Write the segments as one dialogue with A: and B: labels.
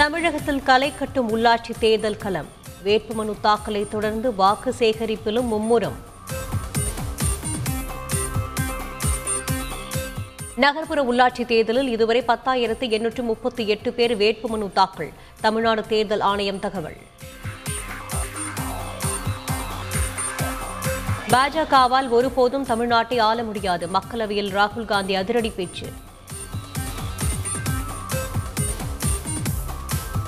A: தமிழகத்தில் களை கட்டும் உள்ளாட்சி தேர்தல் களம். வேட்புமனு தாக்கலை தொடர்ந்து வாக்கு சேகரிப்பிலும் மும்முரம். நகர்ப்புற உள்ளாட்சி தேர்தலில் இதுவரை பத்தாயிரத்து எண்ணூற்று முப்பத்தி எட்டு பேர் வேட்புமனு தாக்கல். தமிழ்நாடு தேர்தல் ஆணையம் தகவல். பாஜகவால் ஒருபோதும் தமிழ்நாட்டை ஆள முடியாது. மக்களவையில் ராகுல் காந்தி அதிரடி பேச்சு.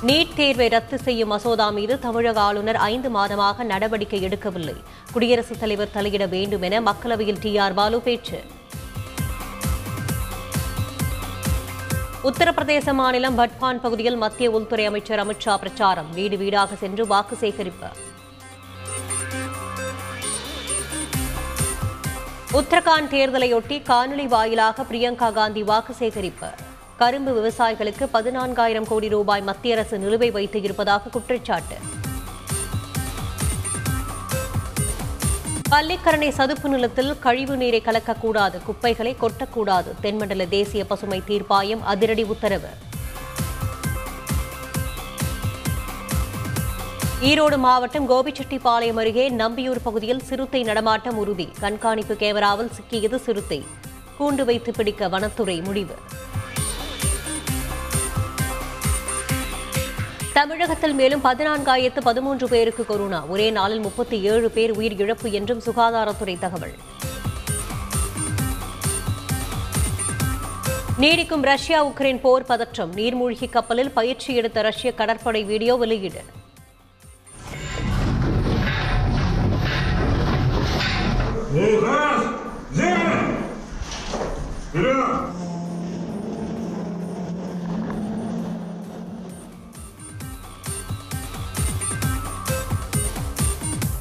A: நீட் தேர்வை ரத்து செய்யும் மசோதா மீது தமிழக ஆளுநர் ஐந்து மாதமாக நடவடிக்கை எடுக்கவில்லை. குடியரசுத் தலைவர் தலையிட வேண்டும் என மக்களவையில் டி ஆர் பாலு பேச்சு. உத்தரப்பிரதேச மாநிலம் பட்பான் பகுதியில் மத்திய உள்துறை அமைச்சர் அமித்ஷா பிரச்சாரம். வீடு வீடாக சென்று வாக்கு சேகரிப்பு. உத்தரகாண்ட் தேர்தலையொட்டி காணொலி வாயிலாக பிரியங்கா காந்தி வாக்கு சேகரிப்பு. கரும்பு விவசாயிகளுக்கு பதினான்காயிரம் கோடி ரூபாய் மத்திய அரசு நிலுவை வைத்து இருப்பதாக குற்றச்சாட்டு. பள்ளிக்கரணை சதுப்பு நிலத்தில் கழிவு நீரை கலக்கக்கூடாது குப்பைகளை கொட்டக்கூடாது தென்மண்டல தேசிய பசுமை தீர்ப்பாயம் அதிரடி உத்தரவு. ஈரோடு மாவட்டம் கோபிச்செட்டிப்பாளையம் அருகே நம்பியூர் பகுதியில் சிறுத்தை நடமாட்டம் உறுதி. கண்காணிப்பு கேமராவில் சிக்கியது சிறுத்தை. கூண்டு வைத்து பிடிக்க வனத்துறை முடிவு. தமிழகத்தில் மேலும் பதினான்காயிரத்து பதிமூன்று பேருக்கு கொரோனா ஒரே நாளில் முப்பத்தி ஏழு பேர் உயிர் இழப்பு என்றும் சுகாதாரத்துறை தகவல் நீடிக்கும் ரஷ்யா உக்ரைன் போர் பதற்றம் நீர்மூழ்கி கப்பலில் பயிற்சி எடுத்த ரஷ்ய கடற்படை வீடியோ வெளியீடு
B: Эй, раз! Земля! Вперед!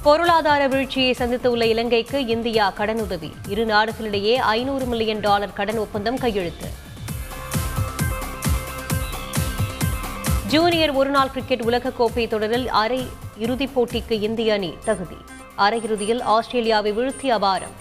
A: பொருளாதார வீழ்ச்சியை சந்தித்துள்ள இலங்கைக்கு இந்தியா கடனுதவி. இரு நாடுகளிடையே ஐநூறு மில்லியன் டாலர் கடன் ஒப்பந்தம் கையெழுத்து. ஜூனியர் ஒருநாள் கிரிக்கெட் உலகக்கோப்பை தொடரில் அரை இறுதிப் போட்டிக்கு இந்திய அணி தகுதி. அரையிறுதியில் ஆஸ்திரேலியாவை வீழ்த்தி அபாரம்